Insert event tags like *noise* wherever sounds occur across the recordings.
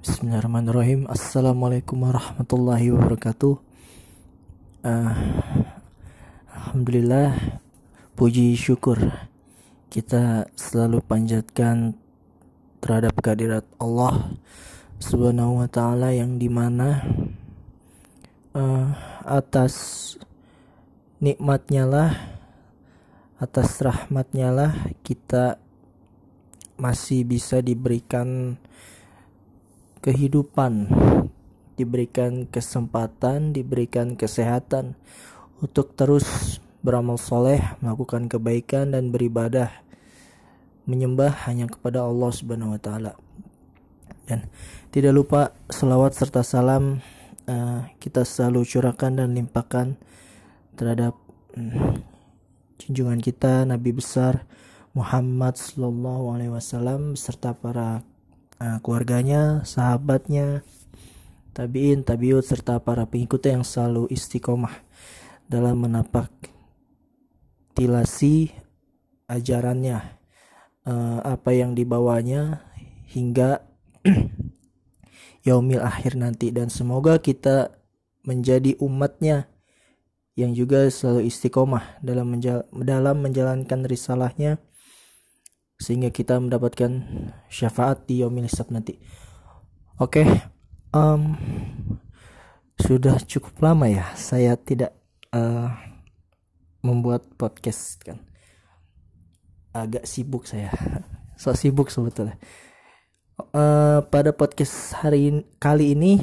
Bismillahirrahmanirrahim. Assalamualaikum warahmatullahi wabarakatuh. Uh, Alhamdulillah Puji syukur Kita selalu panjatkan Terhadap kehadirat Allah Subhanahu wa ta'ala Yang di mana uh, Atas Nikmatnya lah Atas rahmatnya lah Kita Masih bisa diberikan kehidupan, diberikan kesempatan, diberikan kesehatan untuk terus beramal soleh, melakukan kebaikan dan beribadah, menyembah hanya kepada Allah Subhanahu Wa Taala. Dan tidak lupa selawat serta salam uh, kita selalu curahkan dan limpahkan terhadap um, junjungan kita Nabi besar Muhammad Sallallahu Alaihi Wasallam serta para uh, keluarganya, sahabatnya, tabiin, tabiut serta para pengikutnya yang selalu istiqomah dalam menapak tilasi ajarannya, uh, apa yang dibawanya hingga *clears throat* yaumil akhir nanti. Dan semoga kita menjadi umatnya yang juga selalu istiqomah dalam menjal dalam menjalankan risalahnya sehingga kita mendapatkan syafaat di yaumil hisab nanti. Oke, okay, um, sudah cukup lama ya saya tidak uh, membuat podcast kan. Agak sibuk saya, *laughs* so sibuk sebetulnya. Uh, pada podcast hari in kali ini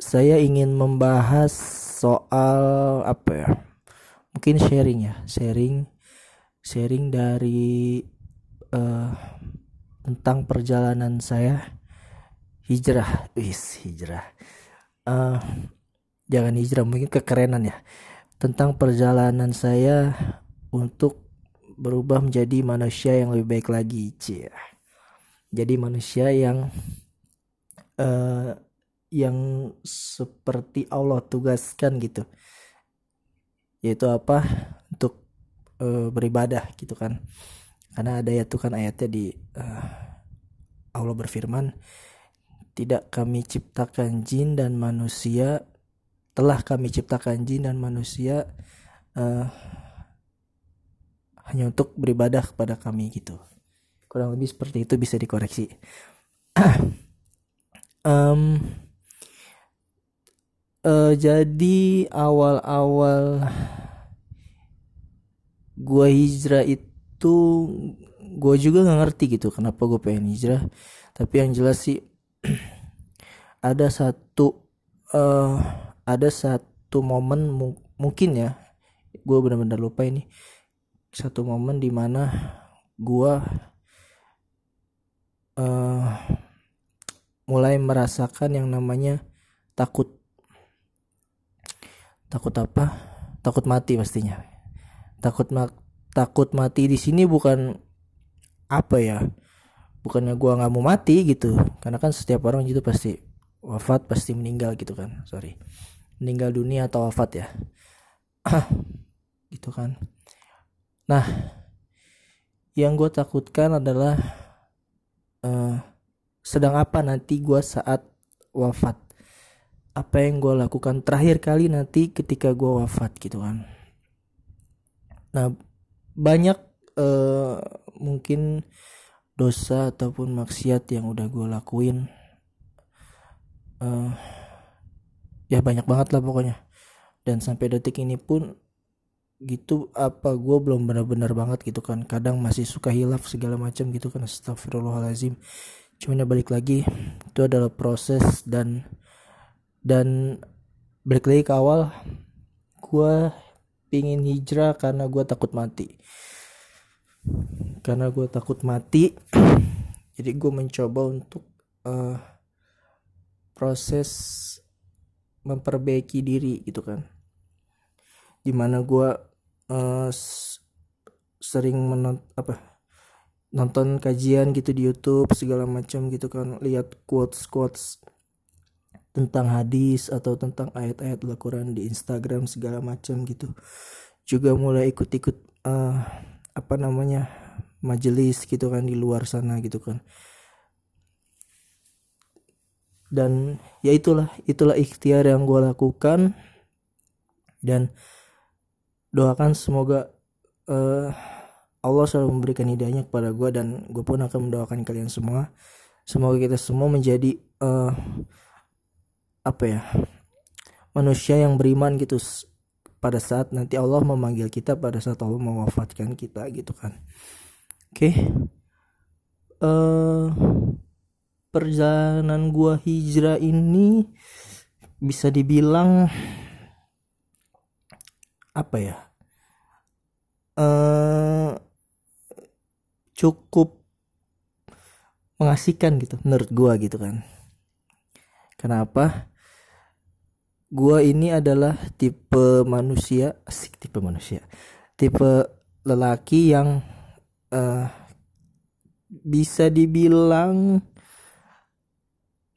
saya ingin membahas soal apa ya? Mungkin sharing ya, sharing sharing dari uh, tentang perjalanan saya. Hijrah, wis hijrah. Uh, jangan hijrah mungkin kekerenan ya. Tentang perjalanan saya untuk berubah menjadi manusia yang lebih baik lagi cia jadi manusia yang uh, yang seperti Allah tugaskan gitu. Yaitu apa uh, beribadah gitu kan. Karena ada ya tuh kan ayatnya di uh, Allah berfirman tidak kami ciptakan jin dan manusia telah kami ciptakan jin dan manusia uh, hanya untuk beribadah kepada kami gitu. Kurang lebih seperti itu bisa dikoreksi. *clears throat* Um, uh, jadi awal-awal gue hijrah itu gue juga nggak ngerti gitu kenapa gue pengen hijrah. Tapi yang jelas sih *clears throat* ada satu uh, ada satu momen mu mungkin ya gue benar-benar lupa ini. Satu momen di mana gue uh, mulai merasakan yang namanya takut. Takut apa? Takut mati pastinya takut ma takut mati di sini bukan apa ya bukannya gua nggak mau mati gitu. Karena kan setiap orang gitu pasti wafat pasti meninggal gitu kan sorry. Meninggal dunia atau wafat ya. *clears throat* Gitu kan. Nah yang gue takutkan adalah uh, sedang apa nanti gue saat wafat? Apa yang gue lakukan terakhir kali nanti ketika gue wafat gitu kan Nah, banyak uh, mungkin dosa ataupun maksiat yang udah gue lakuin. Uh, ya banyak banget lah pokoknya. Dan sampai detik ini pun gitu apa gue belum benar-benar banget gitu kan kadang masih suka hilaf segala macam gitu kan astagfirullahalazim cuman ya balik lagi itu adalah proses dan dan balik lagi ke awal gue pingin hijrah karena gue takut mati. Karena gue takut mati *clears throat* jadi gue mencoba untuk uh, proses memperbaiki diri gitu kan. Di mana gue uh, sering menonton apa nonton kajian gitu di YouTube segala macam gitu kan lihat quotes quotes tentang hadis atau tentang ayat-ayat Al-Quran di Instagram segala macam gitu. Juga mulai ikut-ikut uh, apa namanya majelis gitu kan di luar sana gitu kan. Dan ya itulah itulah ikhtiar yang gue lakukan. Dan doakan semoga uh, Allah selalu memberikan hidayahnya kepada gue dan gue pun akan mendoakan kalian semua. Semoga kita semua menjadi uh, apa ya manusia yang beriman gitu pada saat nanti Allah memanggil kita pada saat Allah mewafatkan kita gitu kan. Oke. Okay. uh, perjalanan gua hijrah ini bisa dibilang apa ya uh, cukup mengasihkan gitu menurut gua gitu kan. Kenapa gua ini adalah tipe manusia asik tipe manusia tipe lelaki yang uh, bisa dibilang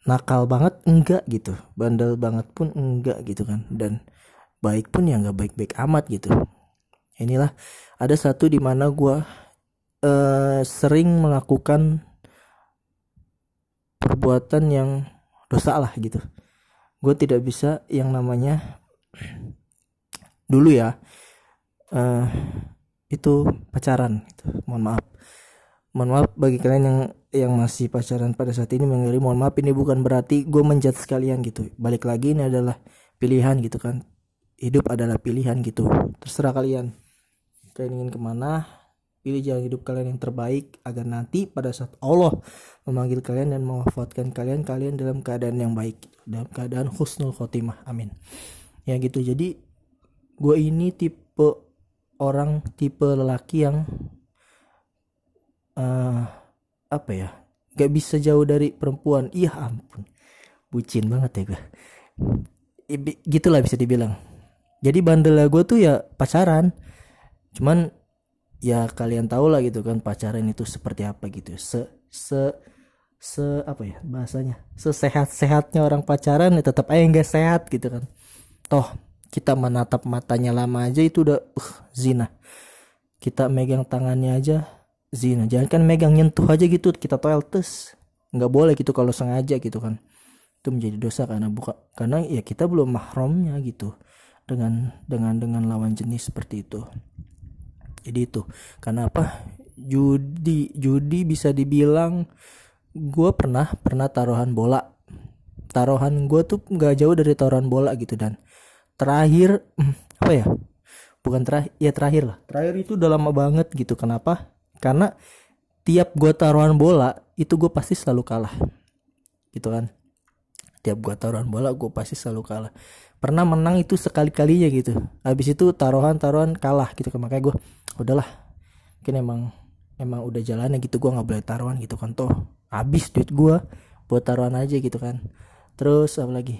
nakal banget enggak gitu. Bandel banget pun enggak gitu kan. Dan baik pun ya nggak baik-baik amat gitu. Inilah ada satu di mana gue uh, sering melakukan perbuatan yang dosa lah gitu gue tidak bisa yang namanya dulu ya uh, itu pacaran gitu. mohon maaf. Mohon maaf bagi kalian yang yang masih pacaran pada saat ini mengeri mohon maaf ini bukan berarti gue menjat sekalian gitu. Balik lagi ini adalah pilihan gitu kan. Hidup adalah pilihan gitu. Terserah kalian. Kalian ingin ke mana pilih jalan hidup kalian yang terbaik agar nanti pada saat Allah memanggil kalian dan mewafatkan kalian kalian dalam keadaan yang baik dalam keadaan husnul khotimah. Amin. Ya gitu. Jadi gue ini tipe orang tipe lelaki yang uh, apa ya gak bisa jauh dari perempuan. Iya ampun. Bucin banget ya gue gitulah bisa dibilang. Jadi bandel gue tuh ya pacaran. Cuman ya kalian tahu lah gitu kan pacaran itu seperti apa gitu. Se se se apa ya bahasanya? Sesehat sehatnya orang pacaran ya tetap aja nggak sehat gitu kan. Toh kita menatap matanya lama aja itu udah uh, zina. Kita megang tangannya aja zina. Jangan kan megang nyentuh aja gitu kita toel tes. Nggak boleh gitu kalau sengaja gitu kan. Itu menjadi dosa karena buka karena ya kita belum mahramnya gitu. Dengan dengan dengan lawan jenis seperti itu jadi itu. Karena apa? Judi judi bisa dibilang gue pernah pernah taruhan bola. Taruhan gue tuh nggak jauh dari taruhan bola gitu dan. Terakhir apa ya? Bukan terakhir ya terakhir lah. Terakhir itu udah lama banget gitu. Kenapa? Karena tiap gue taruhan bola itu gue pasti selalu kalah. Gitu kan? Tiap gue taruhan bola gue pasti selalu kalah. Pernah menang itu sekali kalinya gitu. Habis itu taruhan taruhan kalah gitu. Kan makanya gue udahlah. Mungkin emang emang udah jalannya gitu gue nggak boleh taruhan gitu kan. Toh habis duit gue buat taruhan aja gitu kan. Terus apa lagi?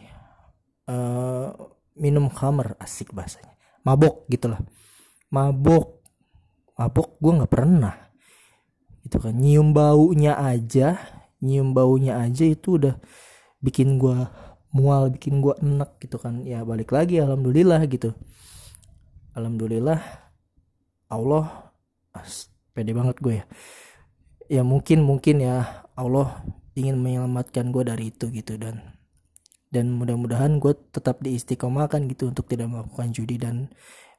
Uh, minum khamer asik bahasanya. Mabok gitulah. Mabok. Mabok gue nggak pernah. Itu kan. Nyium baunya aja nyium baunya aja itu udah bikin gua mual bikin gua enak gitu kan. Ya balik lagi alhamdulillah gitu. Alhamdulillah Allah pede banget gue ya. Ya mungkin mungkin ya Allah ingin menyelamatkan gue dari itu gitu dan dan mudah-mudahan gue tetap diistiqomahkan gitu untuk tidak melakukan judi dan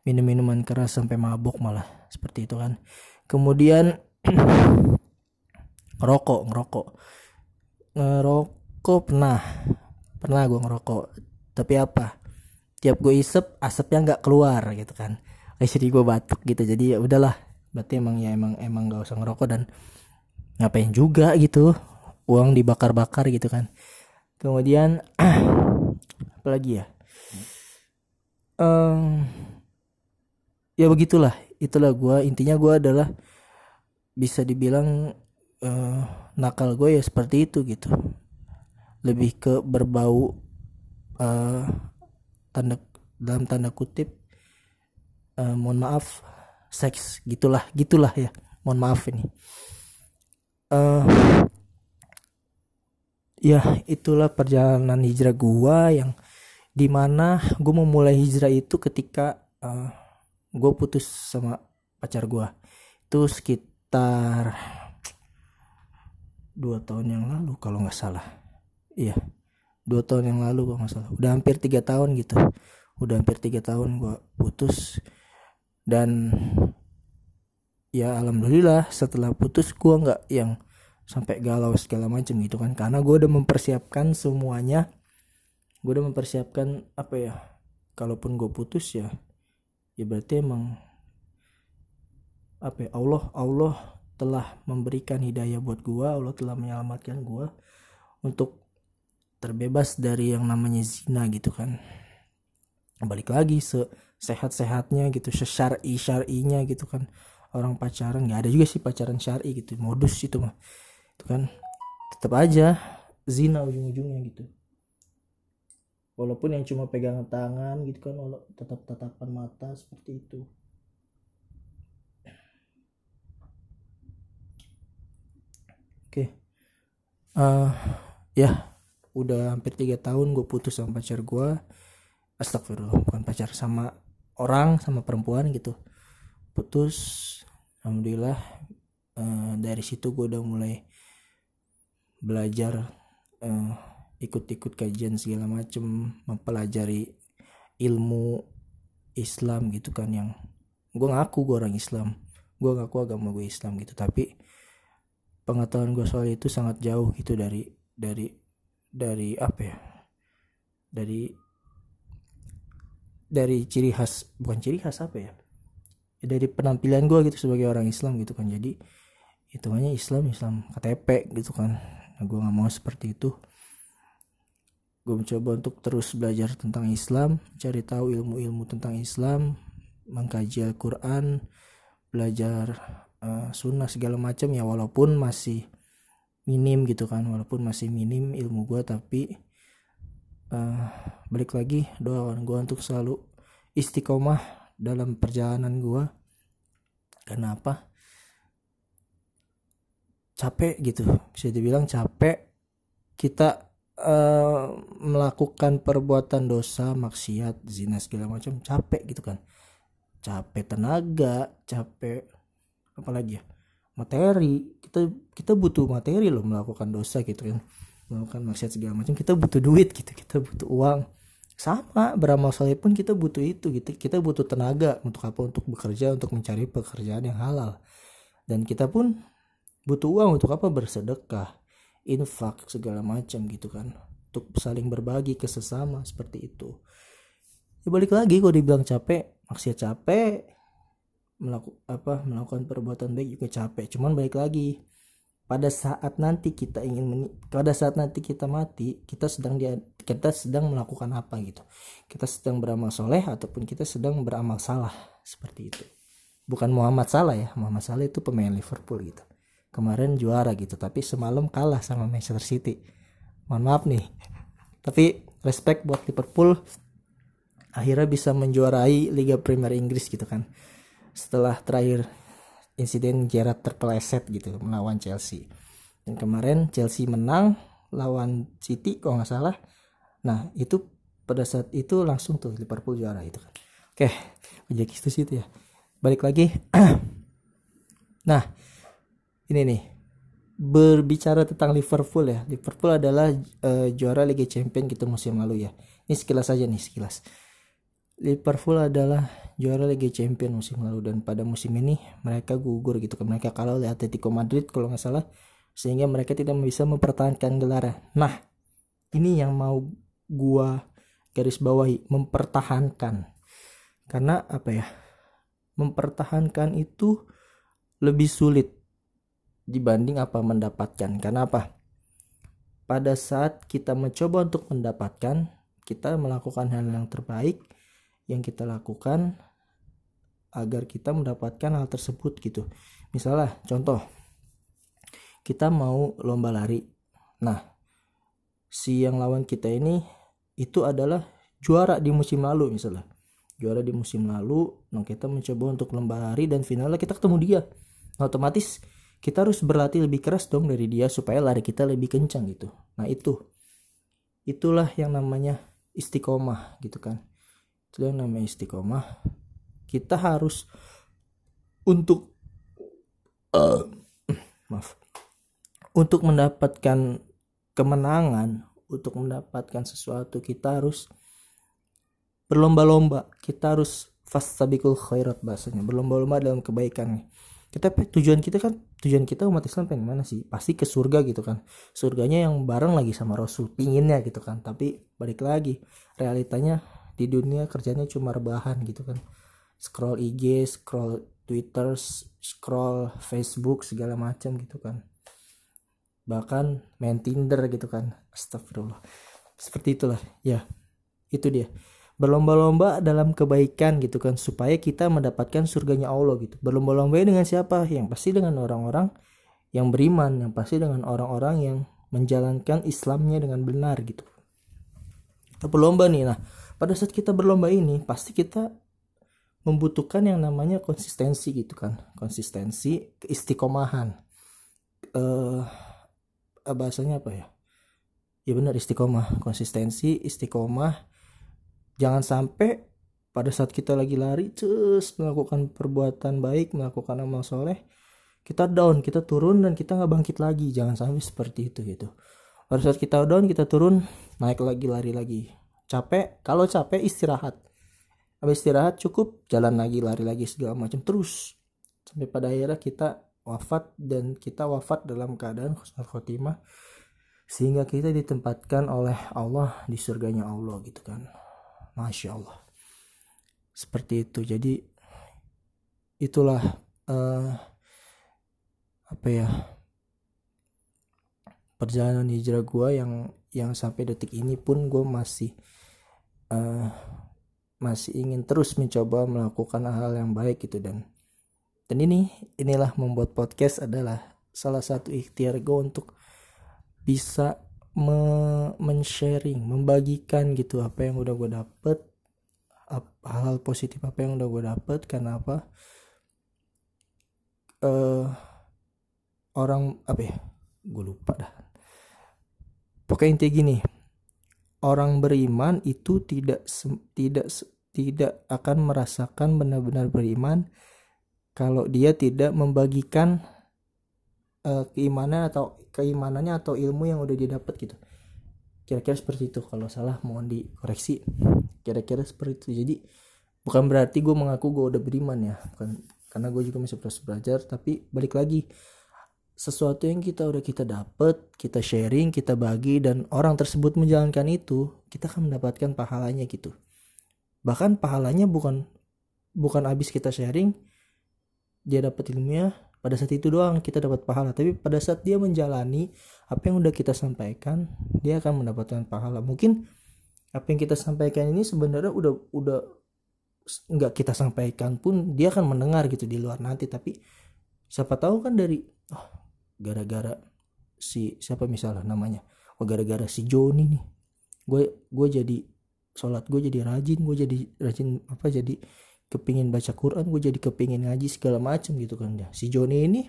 minum minuman keras sampai mabuk malah seperti itu kan. Kemudian *clears throat* ngerokok ngerokok. Ngerokok pernah pernah gue ngerokok. Tapi apa? Tiap gue isep asapnya nggak keluar gitu kan jadi gue batuk gitu. Jadi ya udahlah. Berarti emang ya emang emang gak usah ngerokok dan ngapain juga gitu. Uang dibakar-bakar gitu kan. Kemudian *clears throat* apa lagi ya? Um, ya begitulah. Itulah gue intinya gue adalah bisa dibilang uh, nakal gue ya seperti itu gitu. Lebih ke berbau uh, tanda dalam tanda kutip uh, mohon maaf seks gitulah gitulah ya. Mohon maaf ini. Uh, ya itulah perjalanan hijrah gua yang di mana gue memulai hijrah itu ketika uh, gue putus sama pacar gue itu sekitar dua tahun yang lalu kalau nggak salah. Iya dua tahun yang lalu kalau nggak salah. Udah hampir tiga tahun gitu. Udah hampir tiga tahun gue putus dan ya alhamdulillah setelah putus gue nggak yang sampai galau segala macam gitu kan. Karena gue udah mempersiapkan semuanya. Gue udah mempersiapkan apa ya kalaupun gue putus ya ya berarti emang apa ya Allah Allah telah memberikan hidayah buat gue Allah telah menyelamatkan gue untuk terbebas dari yang namanya zina gitu kan balik lagi se sehat-sehatnya gitu sesyari syarinya gitu kan. Orang pacaran nggak ada juga sih pacaran syari gitu modus itu mah. Itu kan tetap aja zina ujung-ujungnya gitu. Walaupun yang cuma pegangan tangan gitu kan tetap tatapan mata seperti itu. Oke. Okay. uh, ya udah hampir tiga tahun gue putus sama pacar gue astagfirullah bukan pacar sama orang sama perempuan gitu. Putus alhamdulillah uh, dari situ gue udah mulai belajar uh, ikut-ikut kajian segala macem mempelajari ilmu Islam gitu kan yang gue ngaku gue orang Islam. Gue ngaku agama gue Islam gitu tapi pengetahuan gue soal itu sangat jauh gitu dari dari dari apa ya? Dari dari ciri khas bukan ciri khas apa ya, ya dari penampilan gue gitu sebagai orang Islam gitu kan. Jadi hitungannya Islam Islam KTP gitu kan. Nah, gue nggak mau seperti itu. Gue mencoba untuk terus belajar tentang Islam cari tahu ilmu-ilmu tentang Islam mengkaji Al-Quran belajar uh, sunnah segala macam. Ya walaupun masih minim gitu kan walaupun masih minim ilmu gue tapi uh, balik lagi doakan gue untuk selalu istiqomah dalam perjalanan gue karena apa? Capek gitu bisa dibilang capek. Kita uh, melakukan perbuatan dosa maksiat zina segala macam capek gitu kan. Capek tenaga capek apalagi ya? Materi. Kita kita butuh materi loh melakukan dosa gitu kan melakukan maksiat segala macam kita butuh duit gitu kita butuh uang. Sama beramal soleh pun kita butuh itu gitu. Kita butuh tenaga untuk apa? Untuk bekerja untuk mencari pekerjaan yang halal. Dan kita pun butuh uang untuk apa? Bersedekah infak segala macam gitu kan. Untuk saling berbagi ke sesama seperti itu. Ya balik lagi kalau dibilang capek maksiat capek melakukan apa melakukan perbuatan baik juga capek. Cuman balik lagi pada saat nanti kita ingin pada saat nanti kita mati kita sedang dia kita sedang melakukan apa gitu. Kita sedang beramal soleh ataupun kita sedang beramal salah seperti itu. Bukan Muhammad Salah ya Muhammad Salah itu pemain Liverpool gitu. Kemarin juara gitu tapi semalam kalah sama Manchester City. Mohon maaf nih. *laughs* Tapi respect buat Liverpool. Akhirnya bisa menjuarai Liga Premier Inggris gitu kan. Setelah terakhir insiden Gerrard terpeleset gitu melawan Chelsea. Dan kemarin Chelsea menang lawan City kalau nggak salah. Nah itu pada saat itu langsung tuh Liverpool juara itu kan. Oke ojek itu situ ya. Balik lagi. *clears throat* Nah ini nih. Berbicara tentang Liverpool ya. Liverpool adalah uh, juara Liga Champions gitu musim lalu ya. Ini sekilas aja nih sekilas Liverpool adalah juara Liga Champions musim lalu dan pada musim ini mereka gugur gitu kan mereka kalah oleh Atletico Madrid kalau nggak salah sehingga mereka tidak bisa mempertahankan gelar. Nah, ini yang mau gua garis bawahi mempertahankan. Karena apa ya? Mempertahankan itu lebih sulit dibanding apa mendapatkan. Karena apa? Pada saat kita mencoba untuk mendapatkan, kita melakukan hal yang terbaik, yang kita lakukan agar kita mendapatkan hal tersebut gitu. Misalnya contoh kita mau lomba lari. Nah si yang lawan kita ini itu adalah juara di musim lalu misalnya. Juara di musim lalu nah kita mencoba untuk lomba lari dan finalnya kita ketemu dia. Nah, otomatis kita harus berlatih lebih keras dong dari dia supaya lari kita lebih kencang gitu. Nah itu. Itulah yang namanya istiqomah gitu kan itu yang namanya istiqomah kita harus untuk uh, maaf untuk mendapatkan kemenangan untuk mendapatkan sesuatu kita harus berlomba-lomba. Kita harus fastabikul khairat bahasanya berlomba-lomba dalam kebaikan nih. Kita tujuan kita kan tujuan kita umat Islam pengen mana sih? Pasti ke surga gitu kan. Surganya yang bareng lagi sama Rasul pinginnya gitu kan. Tapi balik lagi realitanya di dunia kerjanya cuma rebahan gitu kan. Scroll IG scroll Twitter scroll Facebook segala macam gitu kan. Bahkan main Tinder gitu kan. Astagfirullah. Seperti itulah ya. Itu dia. Berlomba-lomba dalam kebaikan gitu kan supaya kita mendapatkan surganya Allah gitu. Berlomba-lomba dengan siapa? Yang pasti dengan orang-orang yang beriman yang pasti dengan orang-orang yang menjalankan Islamnya dengan benar gitu. Kita berlomba nih nah pada saat kita berlomba ini pasti kita membutuhkan yang namanya konsistensi gitu kan. Konsistensi keistiqomahan. Eh bahasanya apa ya? Ya benar istiqomah. Konsistensi istiqomah. Jangan sampai pada saat kita lagi lari terus melakukan perbuatan baik melakukan amal soleh kita down kita turun dan kita nggak bangkit lagi. Jangan sampai seperti itu gitu. Pada saat kita down kita turun naik lagi lari lagi capek kalau capek istirahat. Habis istirahat cukup jalan lagi lari lagi segala macam. Terus sampai pada akhirnya kita wafat dan kita wafat dalam keadaan khusnul khotimah sehingga kita ditempatkan oleh Allah di surganya Allah gitu kan. Masya Allah. Seperti itu. Jadi itulah uh, apa ya perjalanan hijrah gue yang yang sampai detik ini pun gue masih uh, masih ingin terus mencoba melakukan hal yang baik gitu dan dan ini inilah membuat podcast adalah salah satu ikhtiar gue untuk bisa me men-sharing, membagikan gitu apa yang udah gue dapet hal-hal positif apa yang udah gue dapet karena apa? Uh, orang apa ya? Gue lupa dah. Pokoknya intinya gini orang beriman itu tidak tidak tidak akan merasakan benar-benar beriman kalau dia tidak membagikan uh, keimanan atau keimanannya atau ilmu yang udah didapat gitu. Kira-kira seperti itu. Kalau salah mohon dikoreksi. Kira-kira seperti itu. Jadi bukan berarti gue mengaku gue udah beriman ya. Karena gue juga masih terus belajar. Tapi balik lagi sesuatu yang kita udah kita dapet kita sharing kita bagi dan orang tersebut menjalankan itu kita akan mendapatkan pahalanya gitu. Bahkan pahalanya bukan bukan habis kita sharing dia dapat ilmunya pada saat itu doang kita dapat pahala. Tapi pada saat dia menjalani apa yang udah kita sampaikan dia akan mendapatkan pahala. Mungkin apa yang kita sampaikan ini sebenarnya udah udah nggak kita sampaikan pun dia akan mendengar gitu di luar nanti. Tapi siapa tahu kan dari oh, gara-gara si siapa misalnya namanya? Oh gara-gara si Joni nih. Gue gue jadi sholat gue jadi rajin gue jadi rajin apa jadi kepingin baca Quran gue jadi kepingin ngaji segala macem gitu kan ya si Joni ini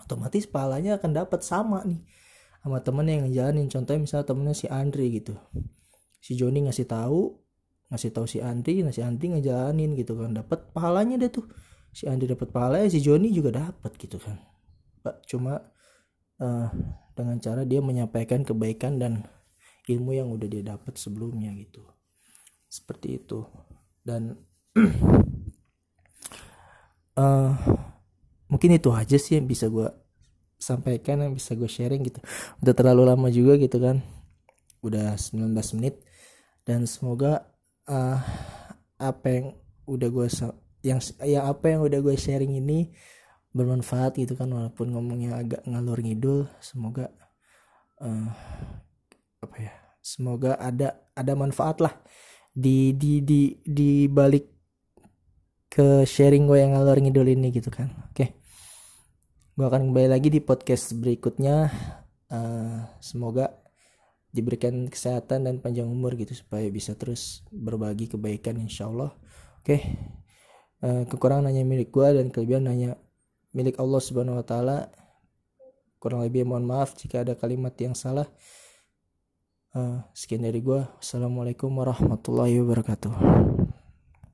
otomatis pahalanya akan dapat sama nih sama temen yang ngejalanin. Contohnya misalnya temennya si Andri gitu. Si Joni ngasih tahu ngasih tahu si Andri si Andri ngejalanin gitu kan. Dapat pahalanya deh tuh. Si Andri dapat pahalanya si Joni juga dapat gitu kan Pak. Cuma uh, dengan cara dia menyampaikan kebaikan dan ilmu yang udah dia dapat sebelumnya gitu. Seperti itu. Dan uh, *clears throat* mungkin itu aja sih yang bisa gue sampaikan yang bisa gue sharing gitu. Udah terlalu lama juga gitu kan. Udah 19 menit. Dan semoga uh, apa yang udah gue yang ya apa yang udah gue sharing ini bermanfaat gitu kan walaupun ngomongnya agak ngalur ngidul semoga uh, apa ya semoga ada ada manfaat lah di di di di balik ke sharing gue yang ngalor ngidul ini gitu kan oke okay. gue akan kembali lagi di podcast berikutnya uh, semoga diberikan kesehatan dan panjang umur gitu supaya bisa terus berbagi kebaikan insya Allah oke okay. uh, kekurangan hanya milik gue dan kelebihan hanya milik Allah subhanahu wa taala. Kurang lebih mohon maaf jika ada kalimat yang salah. Uh, sekian dari gue assalamualaikum warahmatullahi wabarakatuh